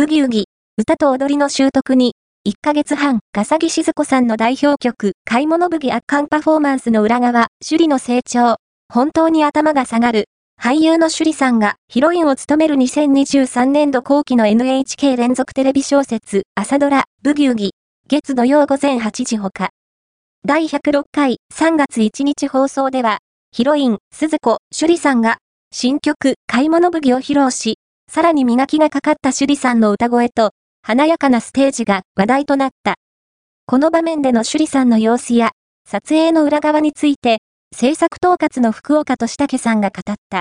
ブギウギ、歌と踊りの習得に、1ヶ月半、笠木静子さんの代表曲、買い物ブギ圧巻パフォーマンスの裏側、首里の成長、本当に頭が下がる、俳優の首里さんがヒロインを務める2023年度後期の NHK 連続テレビ小説、朝ドラ、ブギウギ、月土曜午前8時ほか。第106回3月1日放送では、ヒロイン、鈴子、首里さんが、新曲、買い物ブギを披露し、さらに磨きがかかった趣里さんの歌声と、華やかなステージが話題となった。この場面での趣里さんの様子や、撮影の裏側について、制作統括の福岡俊武さんが語った。